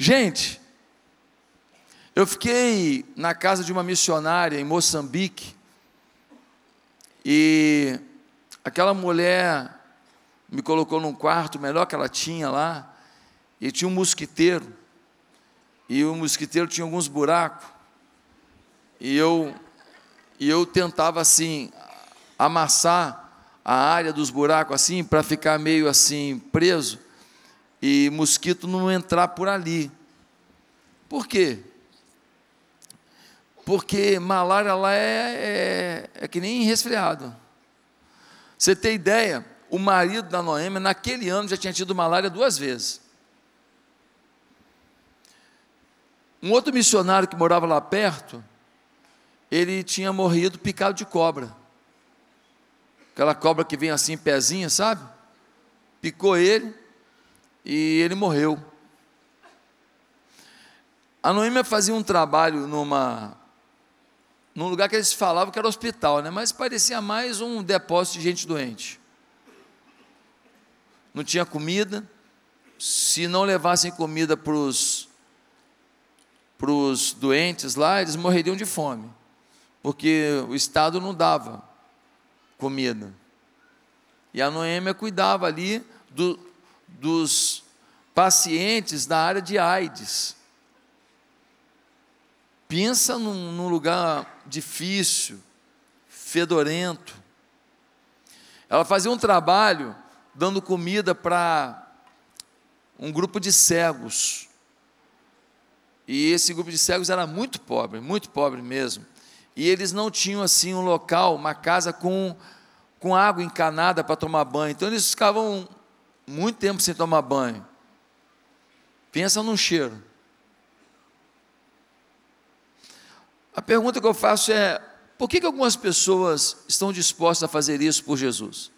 Gente, eu fiquei na casa de uma missionária em Moçambique e aquela mulher me colocou num quarto melhor que ela tinha lá e tinha um mosquiteiro e o mosquiteiro tinha alguns buracos e eu e eu tentava assim amassar a área dos buracos assim para ficar meio assim preso e mosquito não entrar por ali. Por quê? Porque malária lá é, é, é que nem resfriado. Você tem ideia? O marido da Noêmia, naquele ano, já tinha tido malária duas vezes. Um outro missionário que morava lá perto, ele tinha morrido picado de cobra. Aquela cobra que vem assim, pezinha, sabe? Picou ele e ele morreu. A Noêmia fazia um trabalho numa num lugar que eles falavam que era hospital, né? mas parecia mais um depósito de gente doente. Não tinha comida, se não levassem comida para os doentes lá, eles morreriam de fome, porque o Estado não dava comida. E a Noêmia cuidava ali do, dos pacientes da área de AIDS. Pensa num, num lugar difícil, fedorento. Ela fazia um trabalho dando comida para um grupo de cegos. E esse grupo de cegos era muito pobre, muito pobre mesmo. E eles não tinham assim um local, uma casa com, com água encanada para tomar banho. Então eles ficavam muito tempo sem tomar banho. Pensa num cheiro. A pergunta que eu faço é: por que, que algumas pessoas estão dispostas a fazer isso por Jesus?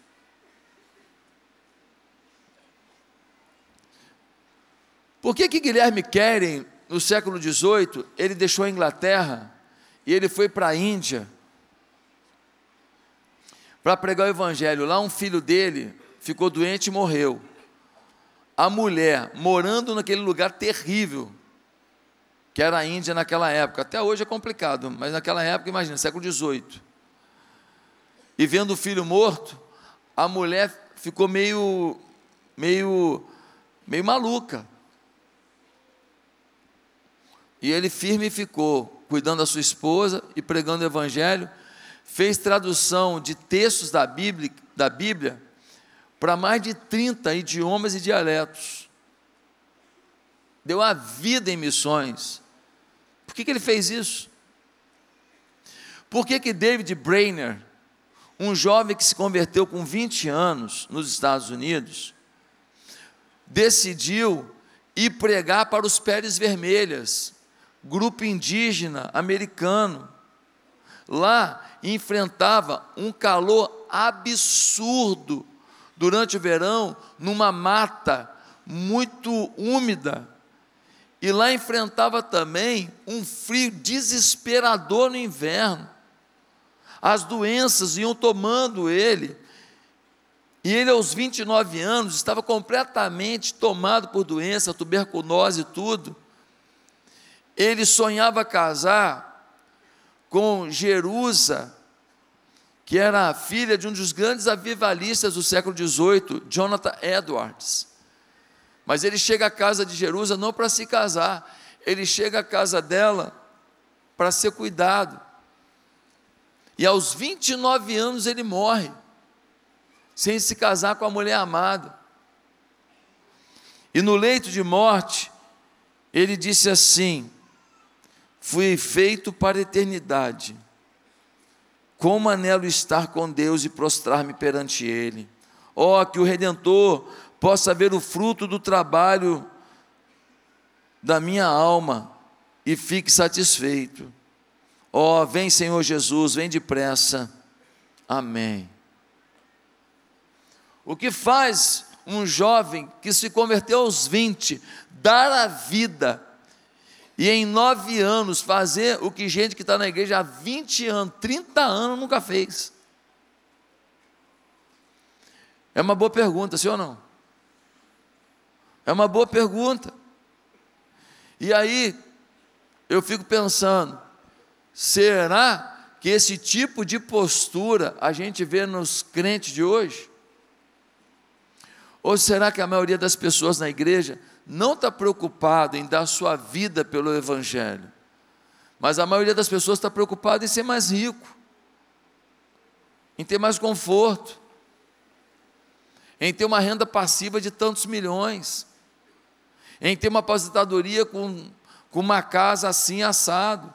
Por que, que Guilherme Querem, no século XVIII, ele deixou a Inglaterra e ele foi para a Índia para pregar o Evangelho? Lá, um filho dele ficou doente e morreu. A mulher, morando naquele lugar terrível, que era a Índia naquela época. Até hoje é complicado, mas naquela época, imagina, século XVIII. E vendo o filho morto, a mulher ficou meio, meio, meio maluca. E ele firme ficou, cuidando da sua esposa e pregando o evangelho, fez tradução de textos da Bíblia, da Bíblia para mais de 30 idiomas e dialetos. Deu a vida em missões. Por que, que ele fez isso? Por que, que David Brainer, um jovem que se converteu com 20 anos nos Estados Unidos, decidiu ir pregar para os Pés Vermelhas, grupo indígena americano. Lá enfrentava um calor absurdo durante o verão, numa mata muito úmida, e lá enfrentava também um frio desesperador no inverno. As doenças iam tomando ele. E ele, aos 29 anos, estava completamente tomado por doença, tuberculose e tudo. Ele sonhava casar com Jerusa, que era filha de um dos grandes avivalistas do século XVIII, Jonathan Edwards. Mas ele chega à casa de Jerusalém não para se casar, ele chega à casa dela para ser cuidado. E aos 29 anos ele morre, sem se casar com a mulher amada. E no leito de morte, ele disse assim: Fui feito para a eternidade. Como anelo estar com Deus e prostrar-me perante Ele. Ó, oh, que o Redentor possa ver o fruto do trabalho da minha alma e fique satisfeito. Ó, oh, vem Senhor Jesus, vem depressa. Amém. O que faz um jovem que se converteu aos 20 dar a vida e em nove anos fazer o que gente que está na igreja há 20 anos, 30 anos nunca fez? É uma boa pergunta, sim ou não? É uma boa pergunta. E aí eu fico pensando, será que esse tipo de postura a gente vê nos crentes de hoje? Ou será que a maioria das pessoas na igreja não está preocupado em dar sua vida pelo Evangelho? Mas a maioria das pessoas está preocupada em ser mais rico, em ter mais conforto, em ter uma renda passiva de tantos milhões, em ter uma aposentadoria com, com uma casa assim assado.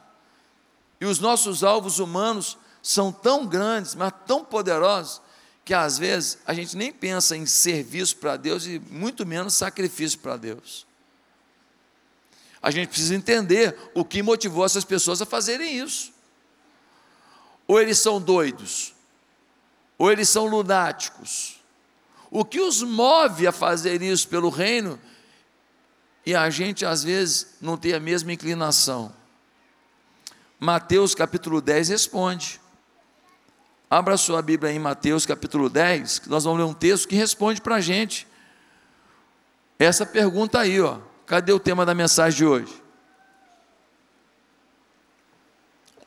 E os nossos alvos humanos são tão grandes, mas tão poderosos, que às vezes a gente nem pensa em serviço para Deus e muito menos sacrifício para Deus. A gente precisa entender o que motivou essas pessoas a fazerem isso. Ou eles são doidos, ou eles são lunáticos. O que os move a fazer isso pelo reino e a gente às vezes não tem a mesma inclinação. Mateus capítulo 10 responde. Abra sua Bíblia em Mateus capítulo 10, que nós vamos ler um texto que responde para a gente essa pergunta aí, ó. Cadê o tema da mensagem de hoje?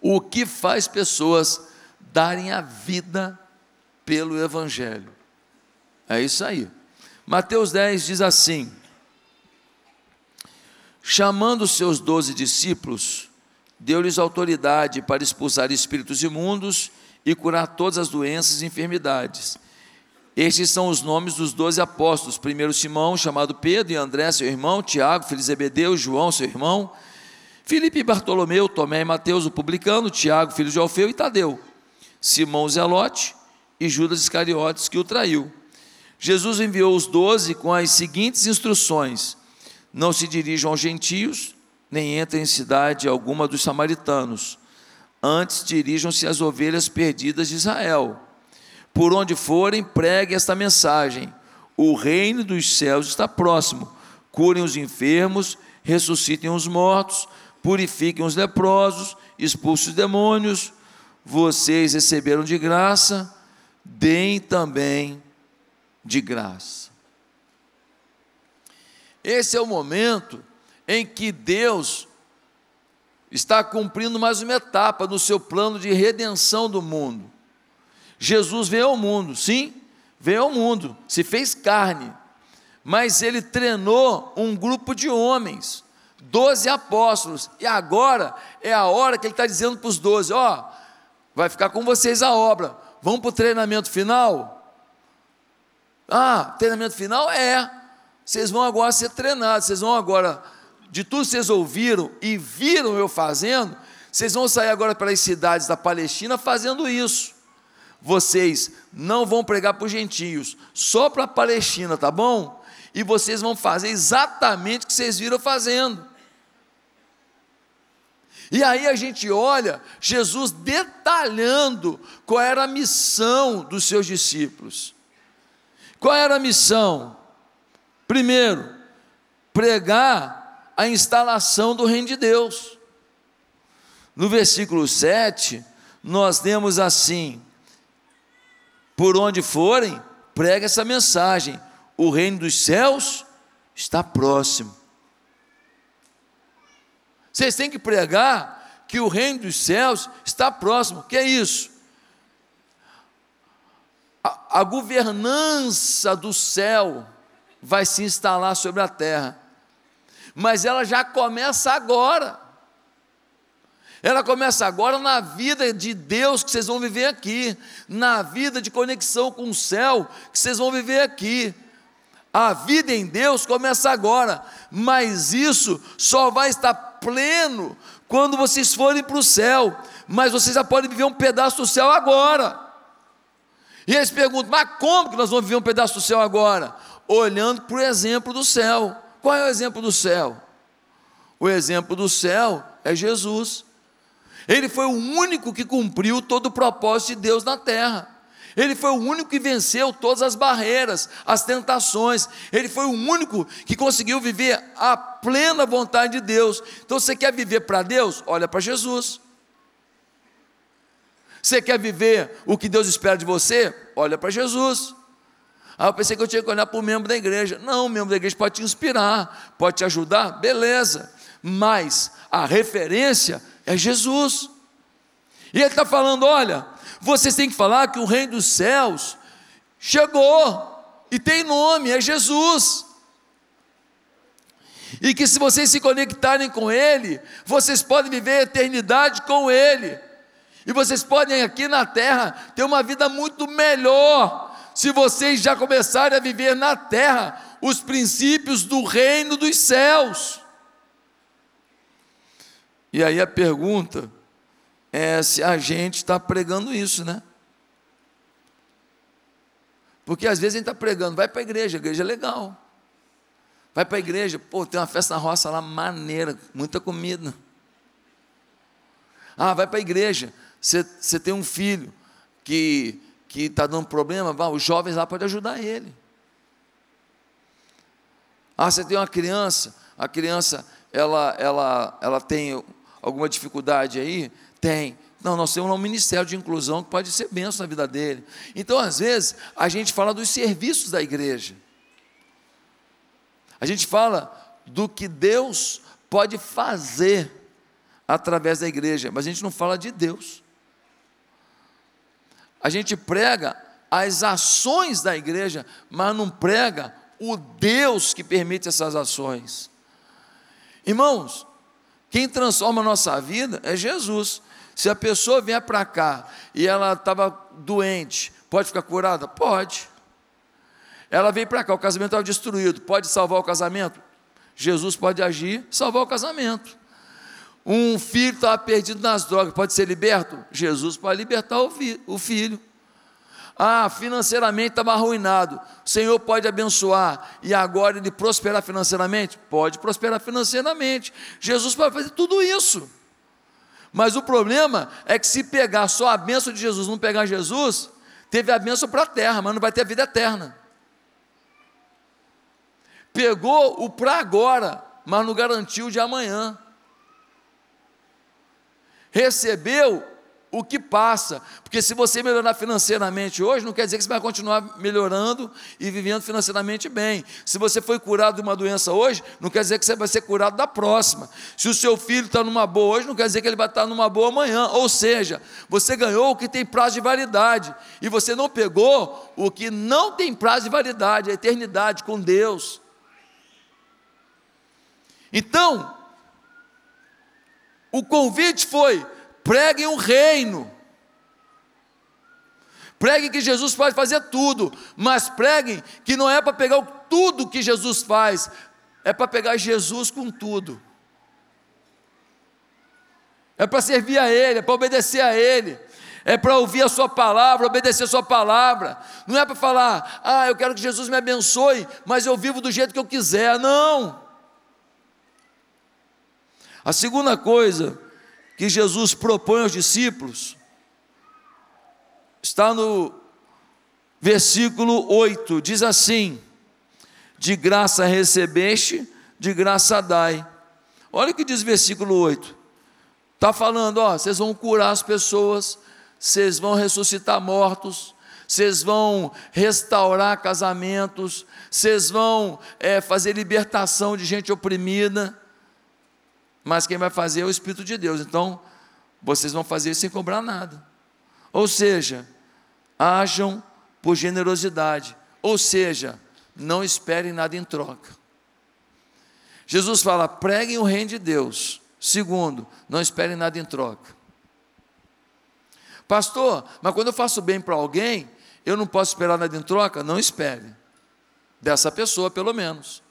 O que faz pessoas darem a vida pelo Evangelho? É isso aí. Mateus 10 diz assim: Chamando seus doze discípulos, deu-lhes autoridade para expulsar espíritos imundos e curar todas as doenças e enfermidades. Estes são os nomes dos doze apóstolos: primeiro Simão, chamado Pedro, e André, seu irmão, Tiago, filho de Zebedeu, João, seu irmão, Filipe e Bartolomeu, Tomé e Mateus, o publicano, Tiago, filho de Alfeu, e Tadeu, Simão Zelote e Judas Iscariotes, que o traiu. Jesus enviou os doze com as seguintes instruções: Não se dirijam aos gentios, nem entrem em cidade alguma dos samaritanos Antes dirijam-se às ovelhas perdidas de Israel. Por onde forem, pregue esta mensagem: o reino dos céus está próximo. Curem os enfermos, ressuscitem os mortos, purifiquem os leprosos, expulsem os demônios. Vocês receberam de graça, deem também de graça. Esse é o momento em que Deus está cumprindo mais uma etapa no seu plano de redenção do mundo. Jesus veio ao mundo, sim, veio ao mundo, se fez carne, mas ele treinou um grupo de homens, doze apóstolos, e agora é a hora que ele está dizendo para os doze: ó, vai ficar com vocês a obra, vamos para o treinamento final? Ah, treinamento final é, vocês vão agora ser treinados, vocês vão agora de tudo que vocês ouviram e viram eu fazendo, vocês vão sair agora pelas cidades da Palestina fazendo isso. Vocês não vão pregar para os gentios, só para a Palestina, tá bom? E vocês vão fazer exatamente o que vocês viram fazendo. E aí a gente olha Jesus detalhando qual era a missão dos seus discípulos. Qual era a missão? Primeiro, pregar a instalação do reino de Deus. No versículo 7, nós temos assim: Por onde forem, prega essa mensagem: o reino dos céus está próximo. Vocês têm que pregar que o reino dos céus está próximo. Que é isso? A, a governança do céu vai se instalar sobre a terra mas ela já começa agora. Ela começa agora na vida de Deus que vocês vão viver aqui, na vida de conexão com o céu que vocês vão viver aqui. A vida em Deus começa agora, mas isso só vai estar pleno quando vocês forem para o céu. Mas vocês já podem viver um pedaço do céu agora. E eles perguntam: mas como que nós vamos viver um pedaço do céu agora? Olhando para o exemplo do céu. Qual é o exemplo do céu? O exemplo do céu é Jesus. Ele foi o único que cumpriu todo o propósito de Deus na terra. Ele foi o único que venceu todas as barreiras, as tentações. Ele foi o único que conseguiu viver a plena vontade de Deus. Então, você quer viver para Deus? Olha para Jesus. Você quer viver o que Deus espera de você? Olha para Jesus. Ah, eu pensei que eu tinha que olhar para o membro da igreja. Não, o membro da igreja pode te inspirar, pode te ajudar, beleza. Mas a referência é Jesus. E ele está falando: olha, vocês têm que falar que o reino dos céus chegou e tem nome, é Jesus. E que se vocês se conectarem com Ele, vocês podem viver a eternidade com Ele. E vocês podem aqui na terra ter uma vida muito melhor se vocês já começarem a viver na terra os princípios do reino dos céus. E aí a pergunta é se a gente está pregando isso, né? Porque às vezes a gente está pregando, vai para a igreja, a igreja é legal. Vai para a igreja, pô, tem uma festa na roça lá maneira, muita comida. Ah, vai para a igreja, você tem um filho que que está dando problema, vá, os jovens lá podem ajudar ele. Ah, você tem uma criança, a criança ela, ela, ela tem alguma dificuldade aí? Tem. Não, nós temos um ministério de inclusão que pode ser benção na vida dele. Então, às vezes, a gente fala dos serviços da igreja. A gente fala do que Deus pode fazer através da igreja, mas a gente não fala de Deus a gente prega as ações da igreja, mas não prega o Deus que permite essas ações. Irmãos, quem transforma a nossa vida é Jesus. Se a pessoa vier para cá e ela estava doente, pode ficar curada? Pode. Ela veio para cá, o casamento estava destruído, pode salvar o casamento? Jesus pode agir, salvar o casamento. Um filho estava perdido nas drogas, pode ser liberto? Jesus pode libertar o, fi, o filho. Ah, financeiramente estava arruinado. O Senhor pode abençoar e agora ele prosperar financeiramente? Pode prosperar financeiramente. Jesus pode fazer tudo isso. Mas o problema é que se pegar só a bênção de Jesus, não pegar Jesus, teve a bênção para a terra, mas não vai ter a vida eterna. Pegou o para agora, mas não garantiu de amanhã recebeu o que passa, porque se você melhorar financeiramente hoje, não quer dizer que você vai continuar melhorando e vivendo financeiramente bem. Se você foi curado de uma doença hoje, não quer dizer que você vai ser curado da próxima. Se o seu filho está numa boa hoje, não quer dizer que ele vai estar numa boa amanhã. Ou seja, você ganhou o que tem prazo de validade e você não pegou o que não tem prazo de validade, a eternidade com Deus. Então, o convite foi: preguem o reino. Preguem que Jesus pode fazer tudo, mas preguem que não é para pegar tudo que Jesus faz, é para pegar Jesus com tudo. É para servir a Ele, é para obedecer a Ele, é para ouvir a Sua palavra, obedecer a Sua palavra. Não é para falar, ah, eu quero que Jesus me abençoe, mas eu vivo do jeito que eu quiser. Não. A segunda coisa que Jesus propõe aos discípulos está no versículo 8: diz assim: De graça recebeste, de graça dai. Olha o que diz o versículo 8. Está falando, ó, vocês vão curar as pessoas, vocês vão ressuscitar mortos, vocês vão restaurar casamentos, vocês vão é, fazer libertação de gente oprimida mas quem vai fazer é o Espírito de Deus. Então, vocês vão fazer sem cobrar nada. Ou seja, ajam por generosidade. Ou seja, não esperem nada em troca. Jesus fala: preguem o reino de Deus. Segundo, não esperem nada em troca. Pastor, mas quando eu faço bem para alguém, eu não posso esperar nada em troca? Não espere. Dessa pessoa, pelo menos.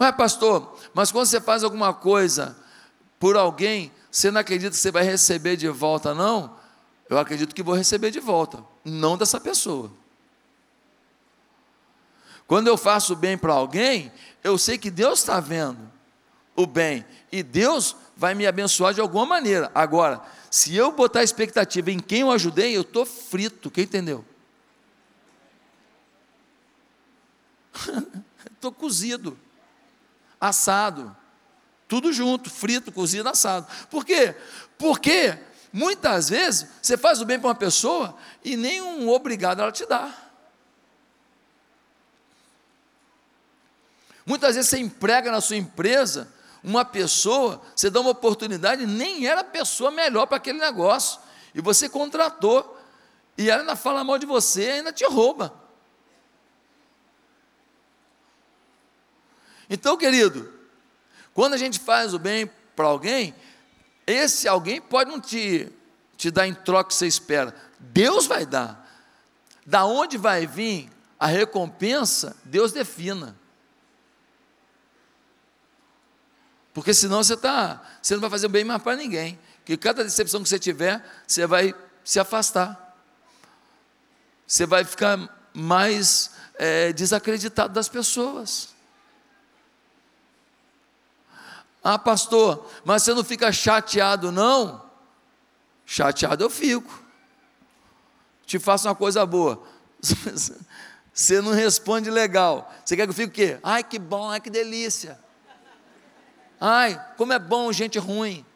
Ué, pastor, mas quando você faz alguma coisa por alguém, você não acredita que você vai receber de volta, não? Eu acredito que vou receber de volta, não dessa pessoa. Quando eu faço bem para alguém, eu sei que Deus está vendo o bem e Deus vai me abençoar de alguma maneira. Agora, se eu botar expectativa em quem eu ajudei, eu estou frito, quem entendeu? Estou cozido assado. Tudo junto, frito, cozido, assado. Por quê? Porque muitas vezes você faz o bem para uma pessoa e nem um obrigado ela te dá. Muitas vezes você emprega na sua empresa uma pessoa, você dá uma oportunidade, nem era a pessoa melhor para aquele negócio. E você contratou, e ela ainda fala mal de você, ainda te rouba. Então, querido, quando a gente faz o bem para alguém, esse alguém pode não te, te dar em troca que você espera, Deus vai dar. Da onde vai vir a recompensa, Deus defina. Porque senão você tá, você não vai fazer bem mais para ninguém. Que cada decepção que você tiver, você vai se afastar. Você vai ficar mais é, desacreditado das pessoas. Ah, pastor, mas você não fica chateado, não? Chateado eu fico. Te faço uma coisa boa. Você não responde legal. Você quer que eu fique o quê? Ai, que bom, ai, que delícia. Ai, como é bom gente ruim.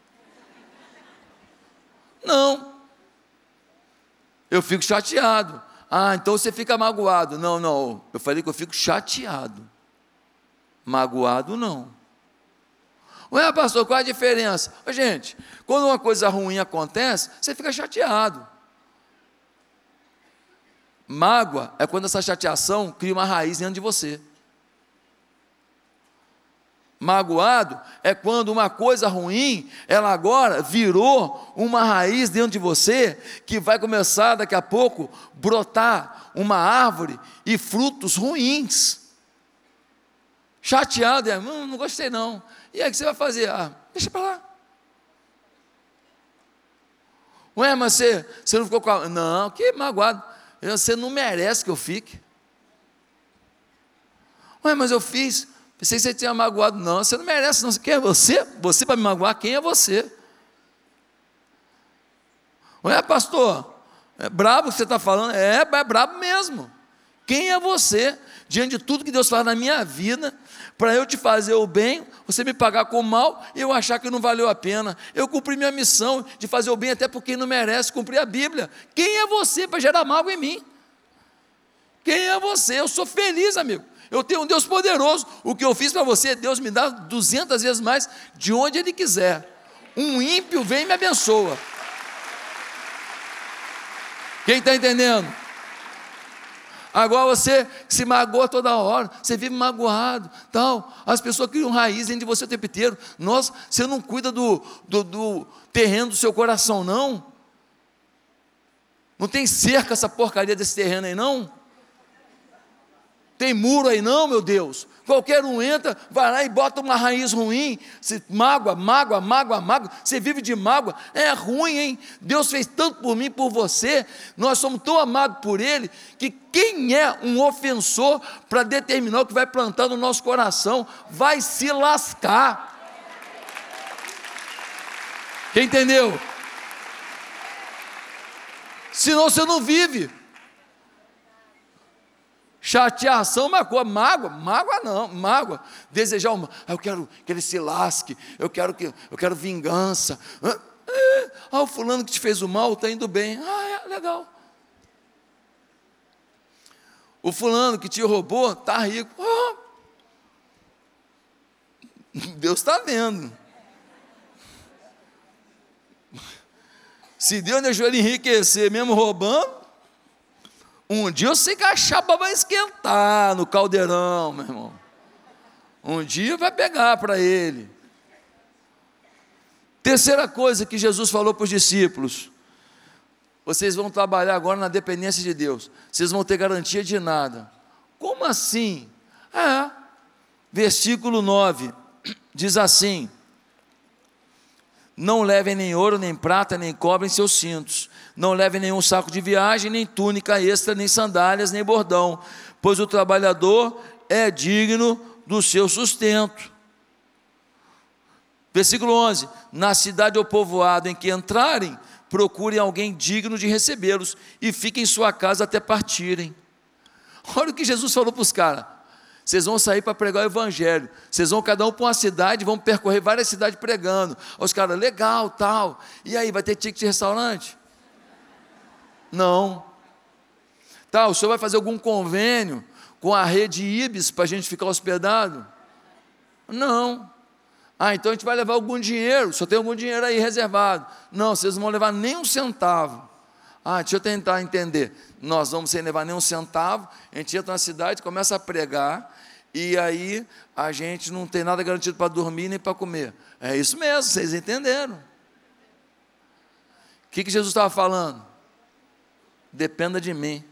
Não. Eu fico chateado. Ah, então você fica magoado. Não, não. Eu falei que eu fico chateado. Magoado não. Ué, pastor, qual a diferença? Gente, quando uma coisa ruim acontece, você fica chateado. Mágoa é quando essa chateação cria uma raiz dentro de você. Magoado é quando uma coisa ruim, ela agora virou uma raiz dentro de você, que vai começar daqui a pouco brotar uma árvore e frutos ruins. Chateado, é, hum, não gostei não. E aí o que você vai fazer? Ah, deixa para lá. Ué, mas você, você não ficou com a. Não, que magoado. Você não merece que eu fique. Ué, mas eu fiz. Pensei que você tinha magoado. Não, você não merece, não. Quem é você? Você para me magoar? Quem é você? Ué, pastor, é brabo que você está falando? É, é brabo mesmo. Quem é você? Diante de tudo que Deus faz na minha vida, para eu te fazer o bem, você me pagar com o mal e eu achar que não valeu a pena. Eu cumpri minha missão de fazer o bem até porque não merece cumprir a Bíblia. Quem é você para gerar mal em mim? Quem é você? Eu sou feliz, amigo. Eu tenho um Deus poderoso. O que eu fiz para você, Deus me dá duzentas vezes mais de onde Ele quiser. Um ímpio vem e me abençoa. Quem está entendendo? Agora você se magoa toda hora, você vive magoado, tal. As pessoas criam raiz dentro de você o tempo inteiro. Nossa, você não cuida do, do, do terreno do seu coração, não? Não tem cerca essa porcaria desse terreno aí, não? Tem muro aí, não, meu Deus? Qualquer um entra, vai lá e bota uma raiz ruim, se mágoa, mágoa, mágoa, mágoa, você vive de mágoa, é ruim, hein? Deus fez tanto por mim, por você, nós somos tão amados por Ele, que quem é um ofensor para determinar o que vai plantar no nosso coração, vai se lascar. Quem entendeu? Senão você não vive. Chateação, mágoa, mágoa, mágoa não, mágoa. Desejar uma, ah, eu quero que ele se lasque, eu quero que eu quero vingança. Ah, é, ah o fulano que te fez o mal está indo bem. Ah, é legal. O fulano que te roubou está rico. Ah, Deus está vendo. Se Deus deixou ele enriquecer mesmo roubando, um dia eu sei que a chapa vai esquentar no caldeirão, meu irmão. Um dia vai pegar para ele. Terceira coisa que Jesus falou para os discípulos: vocês vão trabalhar agora na dependência de Deus, vocês vão ter garantia de nada. Como assim? É, versículo 9 diz assim: Não levem nem ouro, nem prata, nem cobre em seus cintos, não leve nenhum saco de viagem, nem túnica extra, nem sandálias, nem bordão, pois o trabalhador é digno do seu sustento. Versículo 11: Na cidade ou povoado em que entrarem, procurem alguém digno de recebê-los e fiquem em sua casa até partirem. Olha o que Jesus falou para os caras. Vocês vão sair para pregar o evangelho. Vocês vão cada um para uma cidade, vão percorrer várias cidades pregando. Os caras, legal, tal. E aí, vai ter ticket de restaurante? Não. Tá, o senhor vai fazer algum convênio com a rede Ibis para a gente ficar hospedado? Não. Ah, então a gente vai levar algum dinheiro, só tem algum dinheiro aí reservado. Não, vocês não vão levar nem um centavo. Ah, deixa eu tentar entender. Nós vamos sem levar nem um centavo, a gente entra na cidade, começa a pregar, e aí a gente não tem nada garantido para dormir nem para comer. É isso mesmo, vocês entenderam. O que, que Jesus estava falando? Dependa de mim.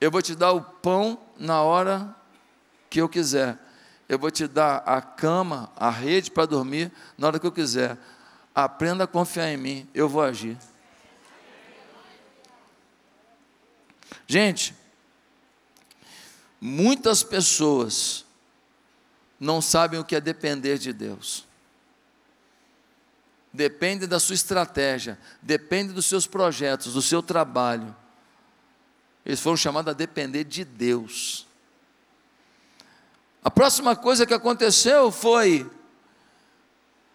Eu vou te dar o pão na hora que eu quiser. Eu vou te dar a cama, a rede para dormir na hora que eu quiser. Aprenda a confiar em mim, eu vou agir. Gente, muitas pessoas não sabem o que é depender de Deus. Depende da sua estratégia, depende dos seus projetos, do seu trabalho. Eles foram chamados a depender de Deus. A próxima coisa que aconteceu foi: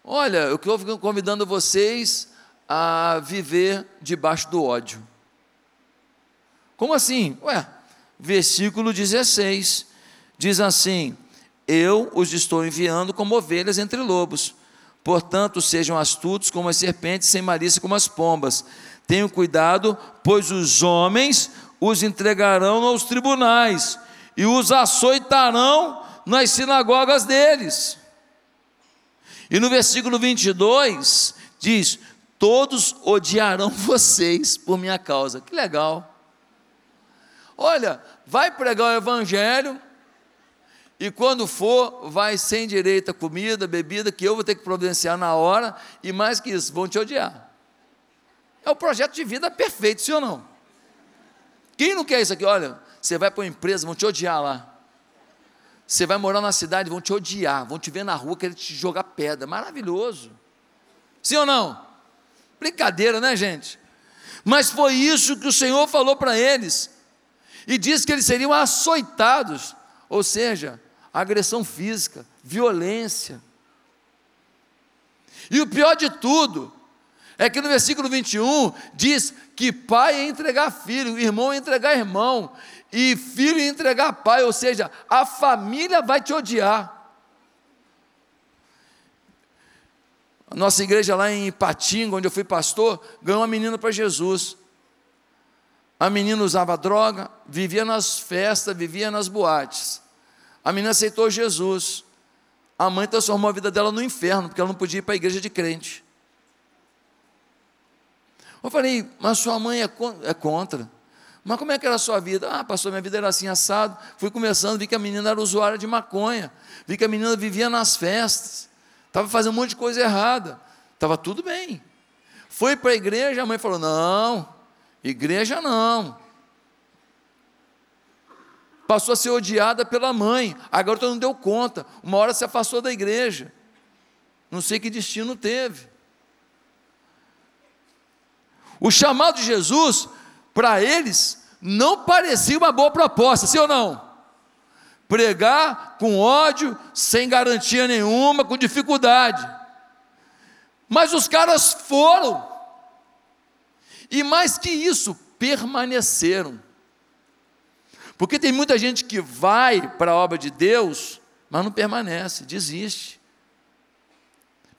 olha, eu estou convidando vocês a viver debaixo do ódio. Como assim? Ué, versículo 16 diz assim: Eu os estou enviando como ovelhas entre lobos. Portanto, sejam astutos como as serpentes, sem malícia como as pombas. Tenham cuidado, pois os homens os entregarão aos tribunais e os açoitarão nas sinagogas deles. E no versículo 22 diz: Todos odiarão vocês por minha causa. Que legal. Olha, vai pregar o evangelho e quando for, vai sem direito a comida, bebida, que eu vou ter que providenciar na hora, e mais que isso, vão te odiar. É o projeto de vida perfeito, sim ou não? Quem não quer isso aqui? Olha, você vai para uma empresa, vão te odiar lá. Você vai morar na cidade, vão te odiar, vão te ver na rua, querer te jogar pedra. Maravilhoso. Sim ou não? Brincadeira, né, gente? Mas foi isso que o Senhor falou para eles. E disse que eles seriam açoitados, ou seja, agressão física, violência. E o pior de tudo é que no versículo 21 diz que pai é entregar filho, irmão é entregar irmão, e filho entregar pai, ou seja, a família vai te odiar. A nossa igreja lá em Patinga, onde eu fui pastor, ganhou uma menina para Jesus. A menina usava droga, vivia nas festas, vivia nas boates. A menina aceitou Jesus. A mãe transformou a vida dela no inferno, porque ela não podia ir para a igreja de crente. Eu falei, mas sua mãe é, é contra. Mas como é que era a sua vida? Ah, pastor, minha vida era assim assado. Fui começando, vi que a menina era usuária de maconha. Vi que a menina vivia nas festas. Estava fazendo um monte de coisa errada. Estava tudo bem. Foi para a igreja, a mãe falou: não, igreja não. Passou a ser odiada pela mãe. A garota não deu conta. Uma hora se afastou da igreja. Não sei que destino teve. O chamado de Jesus para eles não parecia uma boa proposta, sim ou não? Pregar com ódio, sem garantia nenhuma, com dificuldade. Mas os caras foram, e mais que isso, permaneceram. Porque tem muita gente que vai para a obra de Deus, mas não permanece, desiste.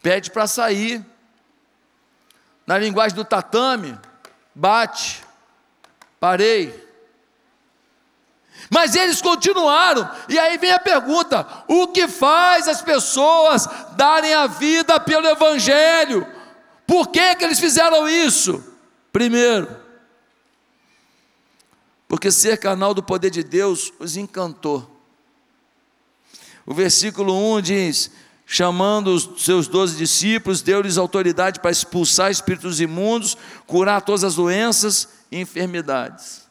Pede para sair. Na linguagem do tatame, bate, parei. Mas eles continuaram, e aí vem a pergunta: o que faz as pessoas darem a vida pelo Evangelho? Por que, que eles fizeram isso? Primeiro, porque ser canal do poder de Deus os encantou. O versículo 1 diz: chamando os seus doze discípulos, deu-lhes autoridade para expulsar espíritos imundos, curar todas as doenças e enfermidades.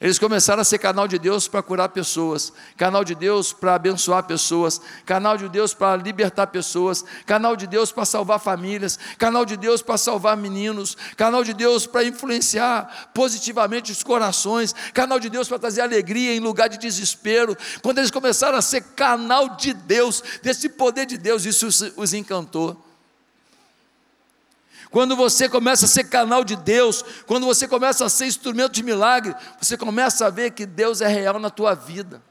Eles começaram a ser canal de Deus para curar pessoas, canal de Deus para abençoar pessoas, canal de Deus para libertar pessoas, canal de Deus para salvar famílias, canal de Deus para salvar meninos, canal de Deus para influenciar positivamente os corações, canal de Deus para trazer alegria em lugar de desespero. Quando eles começaram a ser canal de Deus, desse poder de Deus, isso os encantou. Quando você começa a ser canal de Deus, quando você começa a ser instrumento de milagre, você começa a ver que Deus é real na tua vida.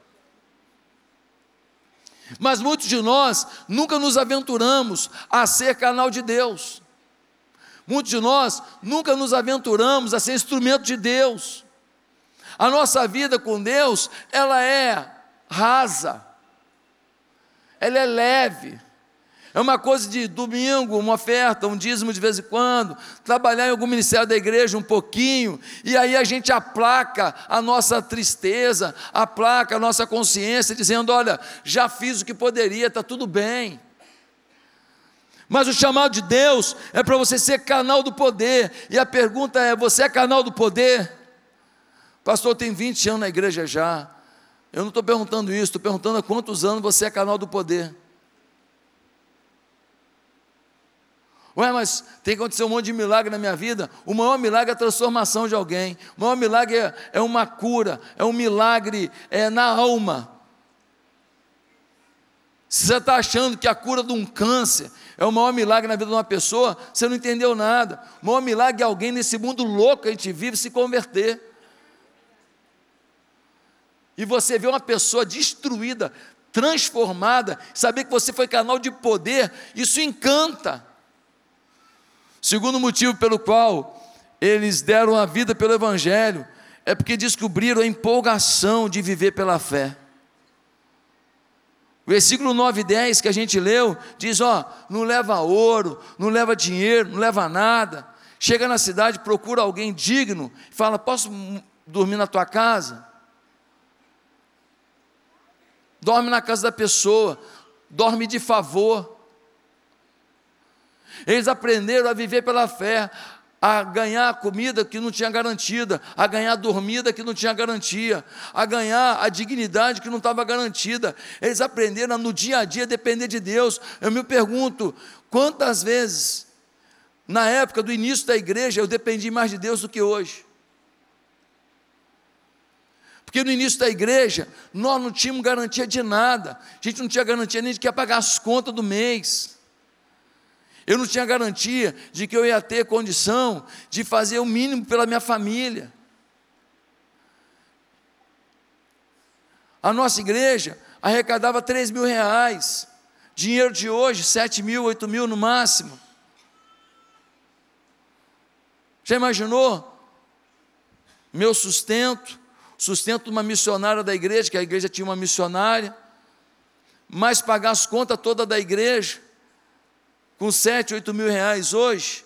Mas muitos de nós nunca nos aventuramos a ser canal de Deus. Muitos de nós nunca nos aventuramos a ser instrumento de Deus. A nossa vida com Deus, ela é rasa, ela é leve, é uma coisa de domingo, uma oferta, um dízimo de vez em quando, trabalhar em algum ministério da igreja um pouquinho, e aí a gente aplaca a nossa tristeza, aplaca a nossa consciência, dizendo: olha, já fiz o que poderia, está tudo bem. Mas o chamado de Deus é para você ser canal do poder, e a pergunta é: você é canal do poder? Pastor, tem 20 anos na igreja já. Eu não estou perguntando isso, estou perguntando há quantos anos você é canal do poder. Ué, mas tem que acontecer um monte de milagre na minha vida. O maior milagre é a transformação de alguém. O maior milagre é, é uma cura, é um milagre é, na alma. Se você está achando que a cura de um câncer é o maior milagre na vida de uma pessoa, você não entendeu nada. O maior milagre é alguém nesse mundo louco que a gente vive se converter. E você vê uma pessoa destruída, transformada, saber que você foi canal de poder, isso encanta. Segundo motivo pelo qual eles deram a vida pelo Evangelho é porque descobriram a empolgação de viver pela fé. Versículo 9 e 10 que a gente leu diz: Ó, não leva ouro, não leva dinheiro, não leva nada. Chega na cidade, procura alguém digno, fala: Posso dormir na tua casa? Dorme na casa da pessoa, dorme de favor. Eles aprenderam a viver pela fé, a ganhar comida que não tinha garantida, a ganhar dormida que não tinha garantia, a ganhar a dignidade que não estava garantida. Eles aprenderam a, no dia a dia depender de Deus. Eu me pergunto, quantas vezes, na época do início da igreja, eu dependi mais de Deus do que hoje? Porque no início da igreja, nós não tínhamos garantia de nada, a gente não tinha garantia nem de que ia pagar as contas do mês. Eu não tinha garantia de que eu ia ter condição de fazer o mínimo pela minha família. A nossa igreja arrecadava 3 mil reais. Dinheiro de hoje, 7 mil, 8 mil no máximo. Já imaginou? Meu sustento, sustento de uma missionária da igreja, que a igreja tinha uma missionária, mais pagar as contas todas da igreja com sete, oito mil reais hoje,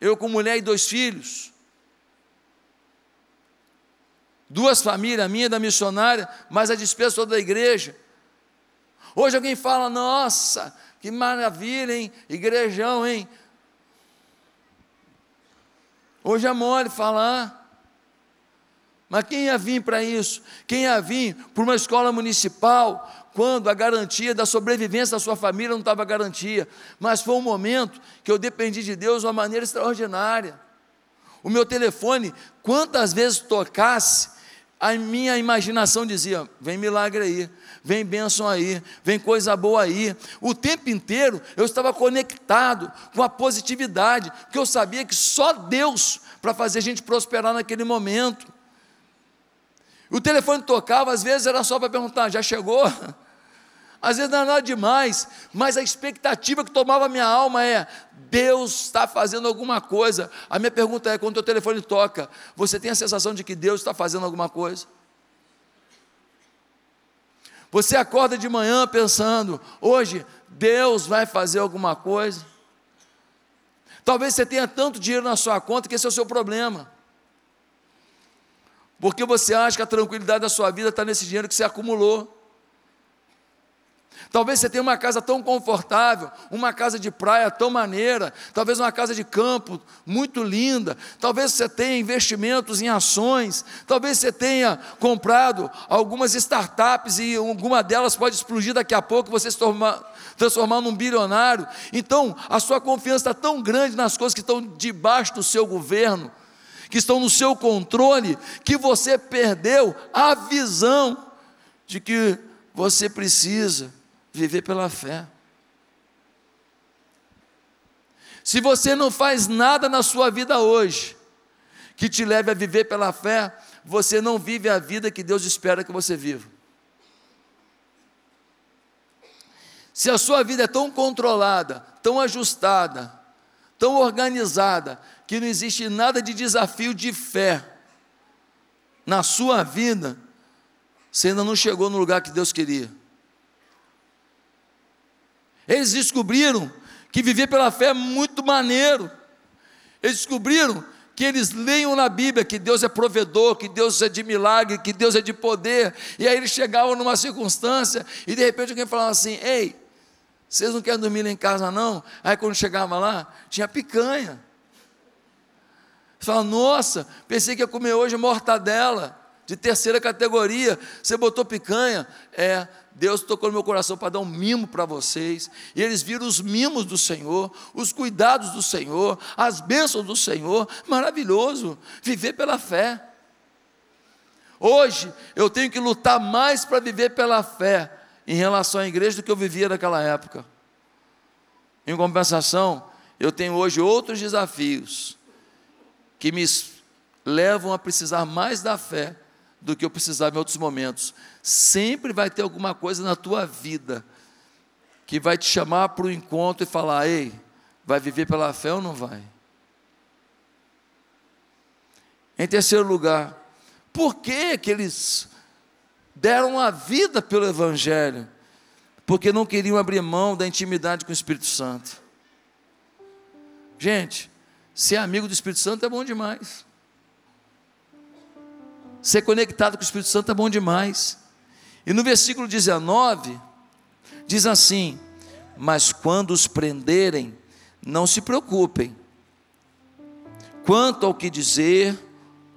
eu com mulher e dois filhos, duas famílias, a minha da missionária, mais a despesa toda da igreja. Hoje alguém fala, nossa, que maravilha, hein? Igrejão, hein? Hoje é mole falar. Mas quem ia vir para isso? Quem ia vir para uma escola municipal, quando a garantia da sobrevivência da sua família não estava garantia, mas foi um momento que eu dependi de Deus de uma maneira extraordinária. O meu telefone, quantas vezes tocasse, a minha imaginação dizia: vem milagre aí, vem bênção aí, vem coisa boa aí. O tempo inteiro eu estava conectado com a positividade, porque eu sabia que só Deus para fazer a gente prosperar naquele momento. O telefone tocava, às vezes era só para perguntar: já chegou? Às vezes não é nada demais, mas a expectativa que tomava minha alma é: Deus está fazendo alguma coisa. A minha pergunta é: quando o telefone toca, você tem a sensação de que Deus está fazendo alguma coisa? Você acorda de manhã pensando: hoje Deus vai fazer alguma coisa? Talvez você tenha tanto dinheiro na sua conta que esse é o seu problema. Porque você acha que a tranquilidade da sua vida está nesse dinheiro que você acumulou. Talvez você tenha uma casa tão confortável, uma casa de praia tão maneira, talvez uma casa de campo muito linda, talvez você tenha investimentos em ações, talvez você tenha comprado algumas startups e alguma delas pode explodir daqui a pouco, você se tornar, transformar num bilionário. Então, a sua confiança está tão grande nas coisas que estão debaixo do seu governo, que estão no seu controle, que você perdeu a visão de que você precisa viver pela fé. Se você não faz nada na sua vida hoje que te leve a viver pela fé, você não vive a vida que Deus espera que você viva. Se a sua vida é tão controlada, tão ajustada, tão organizada, que não existe nada de desafio de fé na sua vida, você ainda não chegou no lugar que Deus queria. Eles descobriram que viver pela fé é muito maneiro. Eles descobriram que eles leiam na Bíblia que Deus é provedor, que Deus é de milagre, que Deus é de poder. E aí eles chegavam numa circunstância e de repente alguém falava assim: Ei, vocês não querem dormir lá em casa não? Aí quando chegava lá, tinha picanha. Você fala, nossa, pensei que ia comer hoje mortadela de terceira categoria. Você botou picanha? É, Deus tocou no meu coração para dar um mimo para vocês. E eles viram os mimos do Senhor, os cuidados do Senhor, as bênçãos do Senhor. Maravilhoso. Viver pela fé. Hoje eu tenho que lutar mais para viver pela fé em relação à igreja do que eu vivia naquela época. Em compensação, eu tenho hoje outros desafios que me levam a precisar mais da fé do que eu precisava em outros momentos. Sempre vai ter alguma coisa na tua vida que vai te chamar para o encontro e falar: ei, vai viver pela fé ou não vai? Em terceiro lugar, por que, que eles deram a vida pelo Evangelho? Porque não queriam abrir mão da intimidade com o Espírito Santo. Gente, ser amigo do Espírito Santo é bom demais. Ser conectado com o Espírito Santo é bom demais. E no versículo 19, diz assim: Mas quando os prenderem, não se preocupem, quanto ao que dizer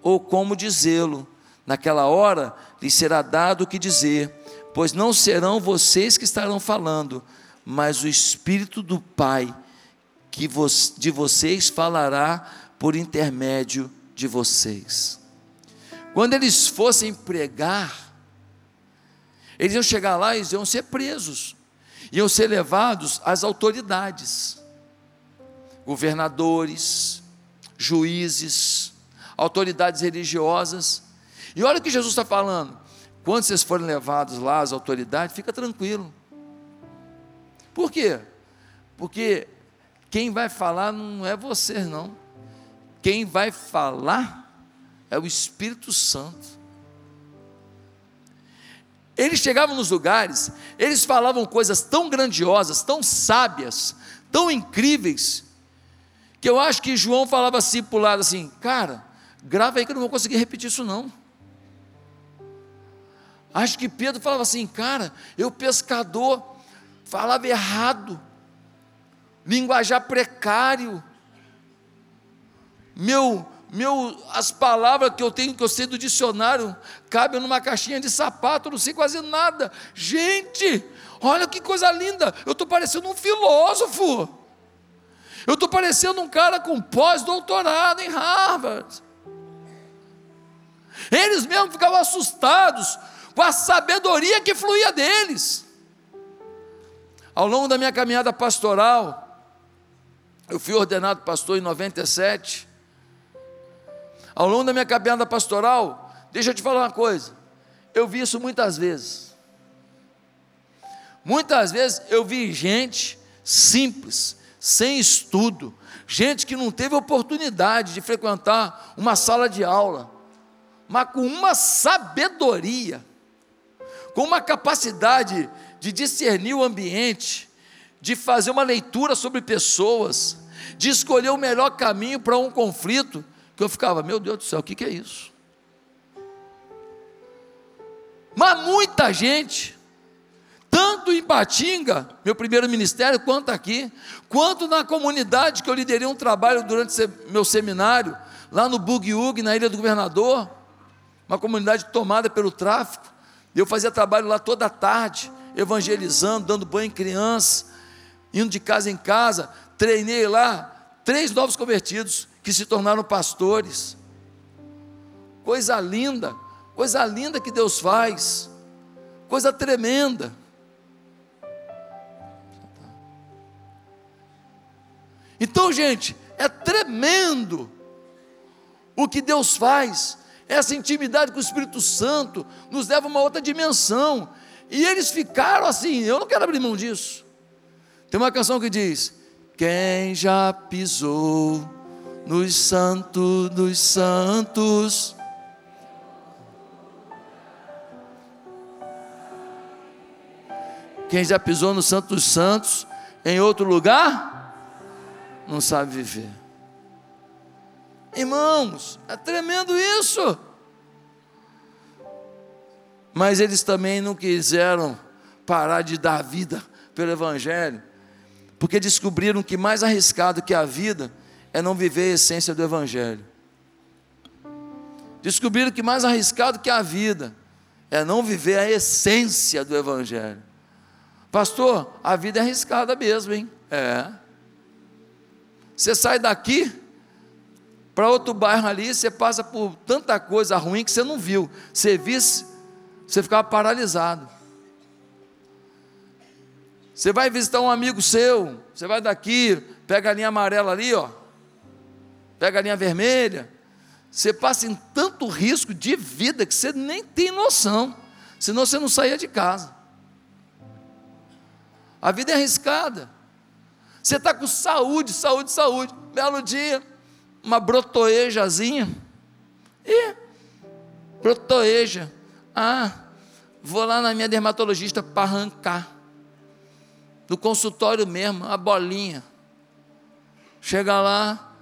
ou como dizê-lo, naquela hora lhes será dado o que dizer, pois não serão vocês que estarão falando, mas o Espírito do Pai, que de vocês falará por intermédio de vocês. Quando eles fossem pregar, eles iam chegar lá e iam ser presos, iam ser levados às autoridades, governadores, juízes, autoridades religiosas. E olha o que Jesus está falando: quando vocês forem levados lá às autoridades, fica tranquilo. Por quê? Porque quem vai falar não é você, não. Quem vai falar é o Espírito Santo. Eles chegavam nos lugares, eles falavam coisas tão grandiosas, tão sábias, tão incríveis, que eu acho que João falava assim para o lado assim, cara, grava aí que eu não vou conseguir repetir isso não. Acho que Pedro falava assim, cara, eu pescador, falava errado, linguajar precário, meu meu, as palavras que eu tenho, que eu sei do dicionário, cabem numa caixinha de sapato, não sei quase nada. Gente, olha que coisa linda, eu estou parecendo um filósofo. Eu estou parecendo um cara com pós-doutorado em Harvard. Eles mesmos ficavam assustados com a sabedoria que fluía deles. Ao longo da minha caminhada pastoral, eu fui ordenado pastor em 97. Ao longo da minha caminhada pastoral, deixa eu te falar uma coisa. Eu vi isso muitas vezes. Muitas vezes eu vi gente simples, sem estudo, gente que não teve oportunidade de frequentar uma sala de aula, mas com uma sabedoria, com uma capacidade de discernir o ambiente, de fazer uma leitura sobre pessoas, de escolher o melhor caminho para um conflito, que eu ficava, meu Deus do céu, o que, que é isso? Mas muita gente, tanto em Patinga, meu primeiro ministério, quanto aqui, quanto na comunidade que eu liderei um trabalho durante meu seminário, lá no Bugiug, na Ilha do Governador, uma comunidade tomada pelo tráfico. Eu fazia trabalho lá toda tarde, evangelizando, dando banho em criança, indo de casa em casa, treinei lá três novos convertidos que se tornaram pastores. Coisa linda, coisa linda que Deus faz, coisa tremenda. Então gente, é tremendo o que Deus faz. Essa intimidade com o Espírito Santo nos leva a uma outra dimensão. E eles ficaram assim, eu não quero abrir mão disso. Tem uma canção que diz: Quem já pisou nos santos dos santos. Quem já pisou no Santo dos Santos em outro lugar, não sabe viver. Irmãos, é tremendo isso. Mas eles também não quiseram parar de dar vida pelo Evangelho, porque descobriram que mais arriscado que a vida é não viver a essência do Evangelho. Descobriram que mais arriscado que a vida é não viver a essência do Evangelho. Pastor, a vida é arriscada mesmo, hein? É. Você sai daqui, para outro bairro ali, você passa por tanta coisa ruim que você não viu. Você visse, você ficava paralisado. Você vai visitar um amigo seu, você vai daqui, pega a linha amarela ali, ó, pega a linha vermelha. Você passa em tanto risco de vida que você nem tem noção, senão você não saía de casa. A vida é arriscada. Você está com saúde, saúde, saúde. Belo dia, uma brotoejazinha. E brotoeja. Ah, vou lá na minha dermatologista para arrancar. No consultório mesmo, a bolinha. Chega lá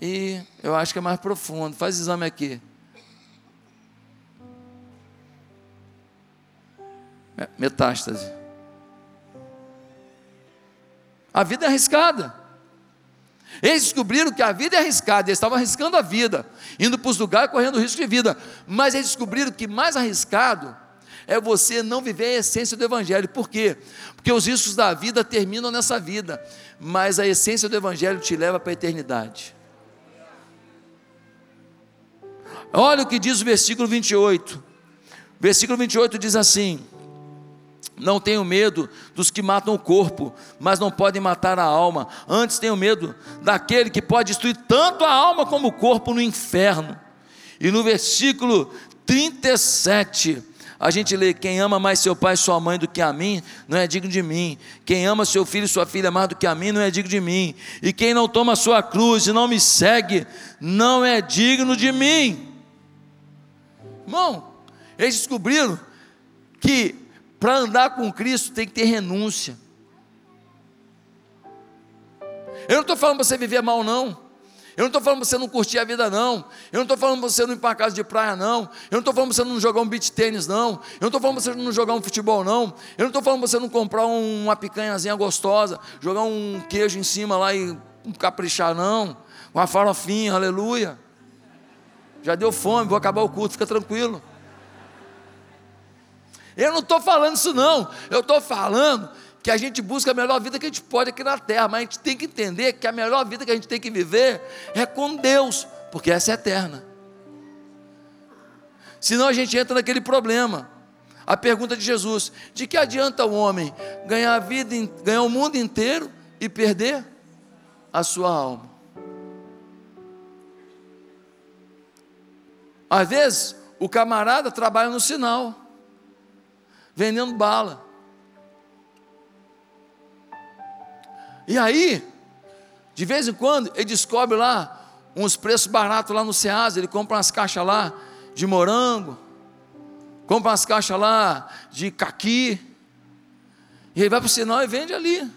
e eu acho que é mais profundo. Faz exame aqui. Metástase. A vida é arriscada. Eles descobriram que a vida é arriscada, eles estavam arriscando a vida, indo para os lugares correndo risco de vida, mas eles descobriram que mais arriscado é você não viver a essência do Evangelho, por quê? Porque os riscos da vida terminam nessa vida, mas a essência do Evangelho te leva para a eternidade. Olha o que diz o versículo 28, versículo 28 diz assim: não tenho medo dos que matam o corpo, mas não podem matar a alma. Antes tenho medo daquele que pode destruir tanto a alma como o corpo no inferno. E no versículo 37, a gente lê: Quem ama mais seu pai e sua mãe do que a mim, não é digno de mim. Quem ama seu filho e sua filha mais do que a mim, não é digno de mim. E quem não toma sua cruz e não me segue, não é digno de mim. Irmão, eles descobriram que para andar com Cristo tem que ter renúncia. Eu não estou falando para você viver mal, não. Eu não estou falando para você não curtir a vida, não. Eu não estou falando para você não ir para casa de praia, não. Eu não estou falando para você não jogar um beat tênis, não. Eu não estou falando para você não jogar um futebol, não. Eu não estou falando para você não comprar uma picanhazinha gostosa, jogar um queijo em cima lá e caprichar, não. Uma farofinha, aleluia. Já deu fome, vou acabar o culto, fica tranquilo. Eu não estou falando isso, não. Eu estou falando que a gente busca a melhor vida que a gente pode aqui na terra, mas a gente tem que entender que a melhor vida que a gente tem que viver é com Deus, porque essa é eterna. Senão a gente entra naquele problema. A pergunta de Jesus: de que adianta o homem ganhar a vida, ganhar o mundo inteiro e perder a sua alma? Às vezes, o camarada trabalha no sinal vendendo bala. E aí, de vez em quando, ele descobre lá uns preços baratos lá no Ceasa, ele compra umas caixas lá de morango, compra umas caixas lá de caqui, e ele vai para o sinal e vende ali.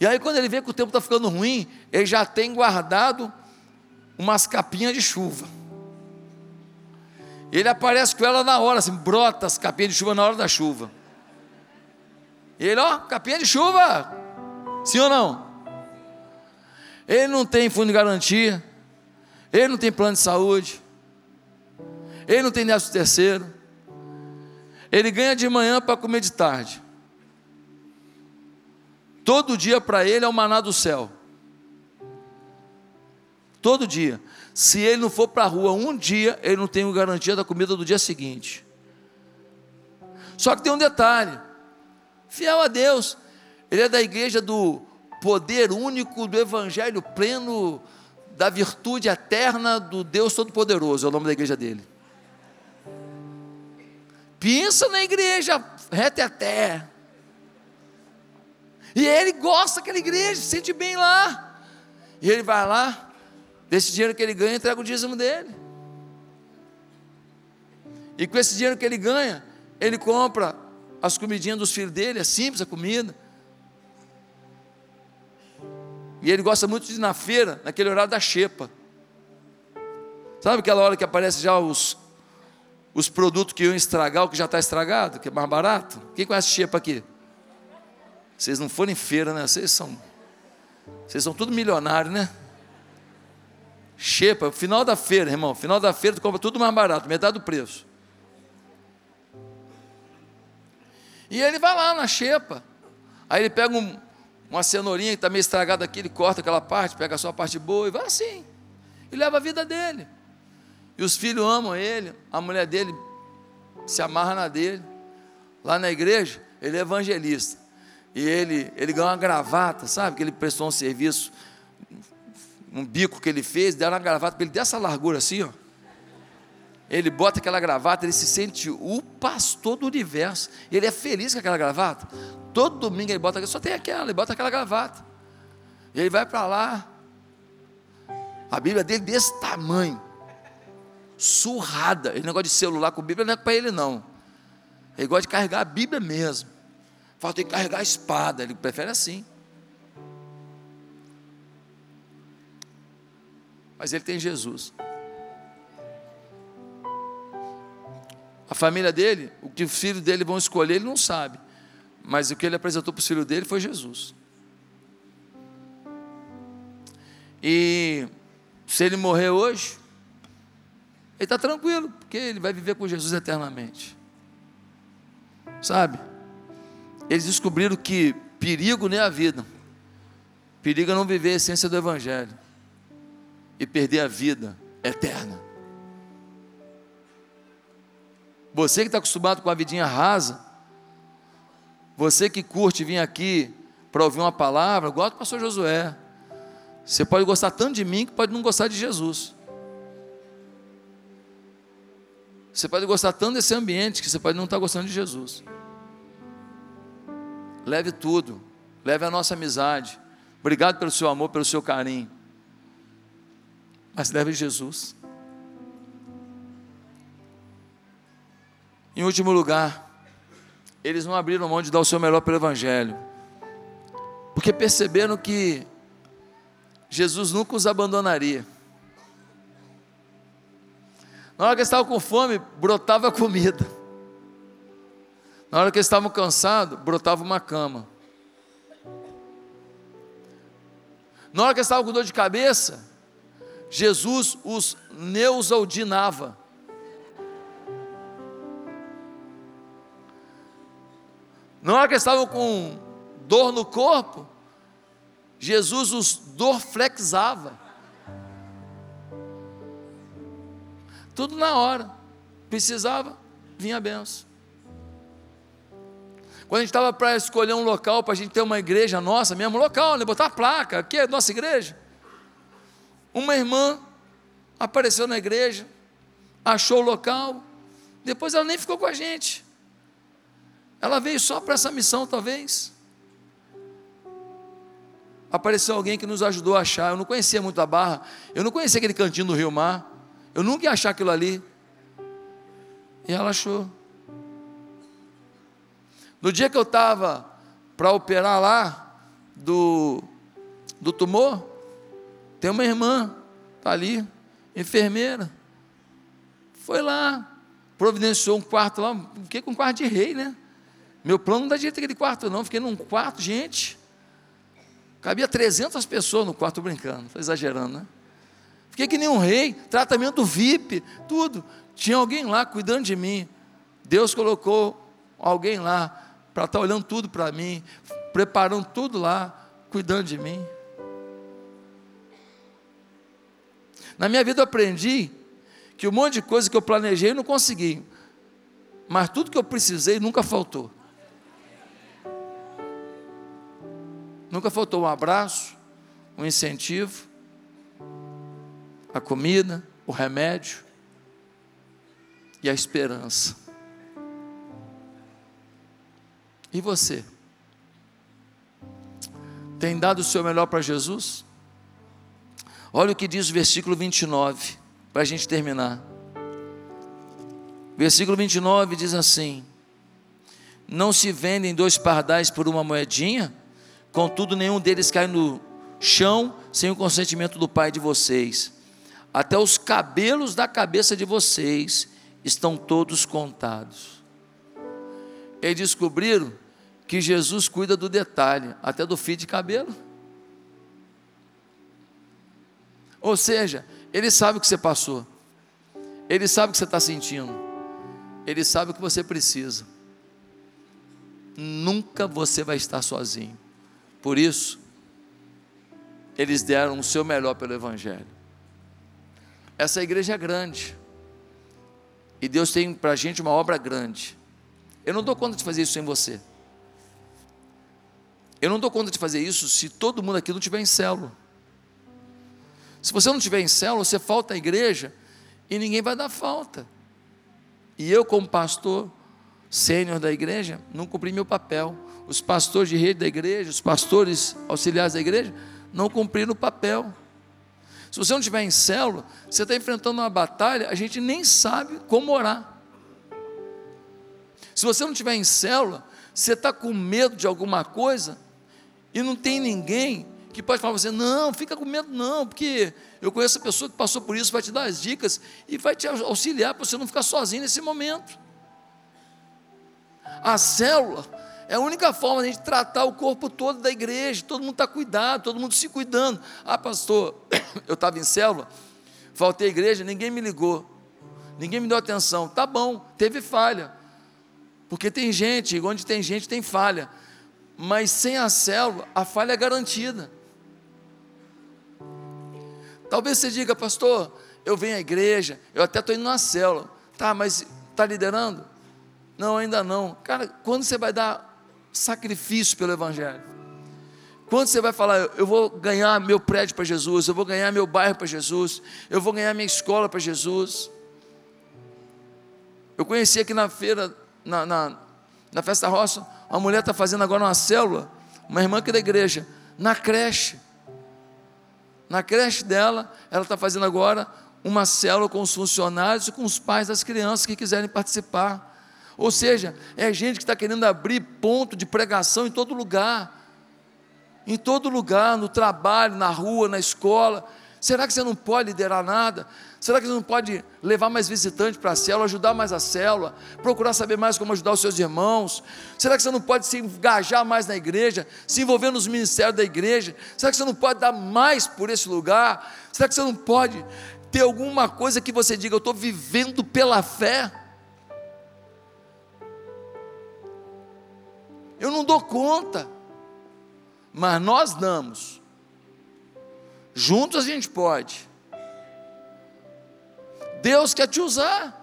E aí, quando ele vê que o tempo está ficando ruim, ele já tem guardado umas capinhas de chuva. Ele aparece com ela na hora, assim, brota as capinhas de chuva na hora da chuva. Ele, ó, capinha de chuva. Sim ou não? Ele não tem fundo de garantia. Ele não tem plano de saúde. Ele não tem décimo terceiro. Ele ganha de manhã para comer de tarde. Todo dia para ele é o maná do céu. Todo dia. Se ele não for para a rua um dia, ele não tem garantia da comida do dia seguinte. Só que tem um detalhe: fiel a Deus, Ele é da igreja do poder único do evangelho pleno da virtude eterna do Deus Todo-Poderoso, é o nome da igreja dele. Pensa na igreja reta até. E ele gosta daquela igreja, se sente bem lá. E ele vai lá, desse dinheiro que ele ganha, entrega o dízimo dele. E com esse dinheiro que ele ganha, ele compra as comidinhas dos filhos dele, é simples a comida. E ele gosta muito de ir na feira, naquele horário da xepa. Sabe aquela hora que aparece já os, os produtos que iam estragar, o que já está estragado, que é mais barato? Quem conhece xepa aqui? Vocês não foram em feira, né? Vocês são. Vocês são tudo milionários, né? Xepa, final da feira, irmão. Final da feira tu compra tudo mais barato, metade do preço. E ele vai lá na xepa. Aí ele pega um, uma cenourinha que está meio estragada aqui, ele corta aquela parte, pega só a parte boa e vai assim. E leva a vida dele. E os filhos amam ele, a mulher dele se amarra na dele. Lá na igreja, ele é evangelista. E ele, ele ganhou uma gravata, sabe? Que ele prestou um serviço, um bico que ele fez, deram uma gravata para ele dessa largura assim, ó. Ele bota aquela gravata, ele se sente o pastor do universo. Ele é feliz com aquela gravata. Todo domingo ele bota, só tem aquela, ele bota aquela gravata. E ele vai para lá. A Bíblia dele desse tamanho. Surrada. Ele gosta de celular com Bíblia, não é para ele não. Ele gosta de carregar a Bíblia mesmo. Fala, tem que carregar a espada. Ele prefere assim. Mas ele tem Jesus. A família dele, o que os filhos dele vão escolher, ele não sabe. Mas o que ele apresentou para os filhos dele foi Jesus. E se ele morrer hoje, ele está tranquilo, porque ele vai viver com Jesus eternamente. Sabe? Eles descobriram que perigo nem é a vida. Perigo é não viver a essência do Evangelho e perder a vida eterna. Você que está acostumado com a vidinha rasa, você que curte vir aqui para ouvir uma palavra, gosta do pastor Josué. Você pode gostar tanto de mim que pode não gostar de Jesus. Você pode gostar tanto desse ambiente que você pode não estar gostando de Jesus. Leve tudo, leve a nossa amizade. Obrigado pelo seu amor, pelo seu carinho. Mas leve Jesus. Em último lugar, eles não abriram mão de dar o seu melhor pelo Evangelho, porque perceberam que Jesus nunca os abandonaria. Na hora que eles estavam com fome, brotava comida. Na hora que eles estavam cansados, brotava uma cama. Na hora que eles estavam com dor de cabeça, Jesus os neusaldinava. Na hora que eles estavam com dor no corpo, Jesus os dorflexava. Tudo na hora. Precisava, vinha a benção. Quando a gente estava para escolher um local para a gente ter uma igreja nossa, mesmo local, né? botar a placa, aqui é a nossa igreja. Uma irmã apareceu na igreja, achou o local, depois ela nem ficou com a gente. Ela veio só para essa missão, talvez. Apareceu alguém que nos ajudou a achar. Eu não conhecia muito a barra. Eu não conhecia aquele cantinho do Rio Mar. Eu nunca ia achar aquilo ali. E ela achou. No dia que eu estava para operar lá do, do tumor, tem uma irmã, está ali, enfermeira. Foi lá, providenciou um quarto lá, fiquei com um quarto de rei, né? Meu plano não dá jeito aquele quarto, não. Fiquei num quarto, gente. Cabia 300 pessoas no quarto brincando. Estou exagerando, né? Fiquei que nem um rei, tratamento VIP, tudo. Tinha alguém lá cuidando de mim. Deus colocou alguém lá para estar tá olhando tudo para mim, preparando tudo lá, cuidando de mim. Na minha vida eu aprendi que um monte de coisa que eu planejei eu não consegui, mas tudo que eu precisei nunca faltou. Nunca faltou um abraço, um incentivo, a comida, o remédio e a esperança. E você? Tem dado o seu melhor para Jesus? Olha o que diz o versículo 29, para a gente terminar. Versículo 29 diz assim: Não se vendem dois pardais por uma moedinha? Contudo, nenhum deles cai no chão sem o consentimento do Pai de vocês. Até os cabelos da cabeça de vocês estão todos contados. Eles descobriram que Jesus cuida do detalhe, até do fio de cabelo. Ou seja, Ele sabe o que você passou, Ele sabe o que você está sentindo, Ele sabe o que você precisa. Nunca você vai estar sozinho. Por isso, eles deram o seu melhor pelo Evangelho. Essa igreja é grande. E Deus tem para a gente uma obra grande. Eu não dou conta de fazer isso sem você. Eu não dou conta de fazer isso se todo mundo aqui não tiver em célula. Se você não tiver em célula, você falta à igreja e ninguém vai dar falta. E eu, como pastor sênior da igreja, não cumpri meu papel. Os pastores de rede da igreja, os pastores auxiliares da igreja, não cumpriram o papel. Se você não estiver em célula, você está enfrentando uma batalha, a gente nem sabe como orar. Se você não estiver em célula, você está com medo de alguma coisa e não tem ninguém que pode falar para você, não, fica com medo não, porque eu conheço a pessoa que passou por isso, vai te dar as dicas e vai te auxiliar para você não ficar sozinho nesse momento. A célula é a única forma de a gente tratar o corpo todo da igreja, todo mundo está cuidado, todo mundo se cuidando. Ah, pastor, eu estava em célula, faltei à igreja, ninguém me ligou, ninguém me deu atenção. Tá bom, teve falha, porque tem gente, onde tem gente tem falha, mas sem a célula, a falha é garantida. Talvez você diga, pastor, eu venho à igreja, eu até estou indo na célula, tá, mas está liderando? Não, ainda não. Cara, quando você vai dar sacrifício pelo Evangelho. Quando você vai falar, eu vou ganhar meu prédio para Jesus, eu vou ganhar meu bairro para Jesus, eu vou ganhar minha escola para Jesus. Eu conheci aqui na feira, na, na, na festa roça, uma mulher está fazendo agora uma célula, uma irmã aqui da igreja, na creche. Na creche dela, ela está fazendo agora uma célula com os funcionários e com os pais das crianças que quiserem participar. Ou seja, é gente que está querendo abrir ponto de pregação em todo lugar. Em todo lugar, no trabalho, na rua, na escola. Será que você não pode liderar nada? Será que você não pode levar mais visitantes para a célula, ajudar mais a célula, procurar saber mais como ajudar os seus irmãos? Será que você não pode se engajar mais na igreja, se envolver nos ministérios da igreja? Será que você não pode dar mais por esse lugar? Será que você não pode ter alguma coisa que você diga, eu estou vivendo pela fé? Eu não dou conta. Mas nós damos. Juntos a gente pode. Deus quer te usar.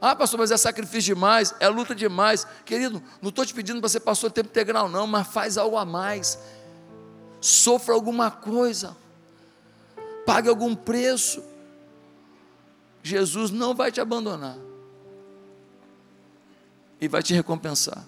Ah, pastor, mas é sacrifício demais, é luta demais. Querido, não estou te pedindo para ser pastor tempo integral, não, mas faz algo a mais. Sofra alguma coisa. Pague algum preço. Jesus não vai te abandonar. E vai te recompensar.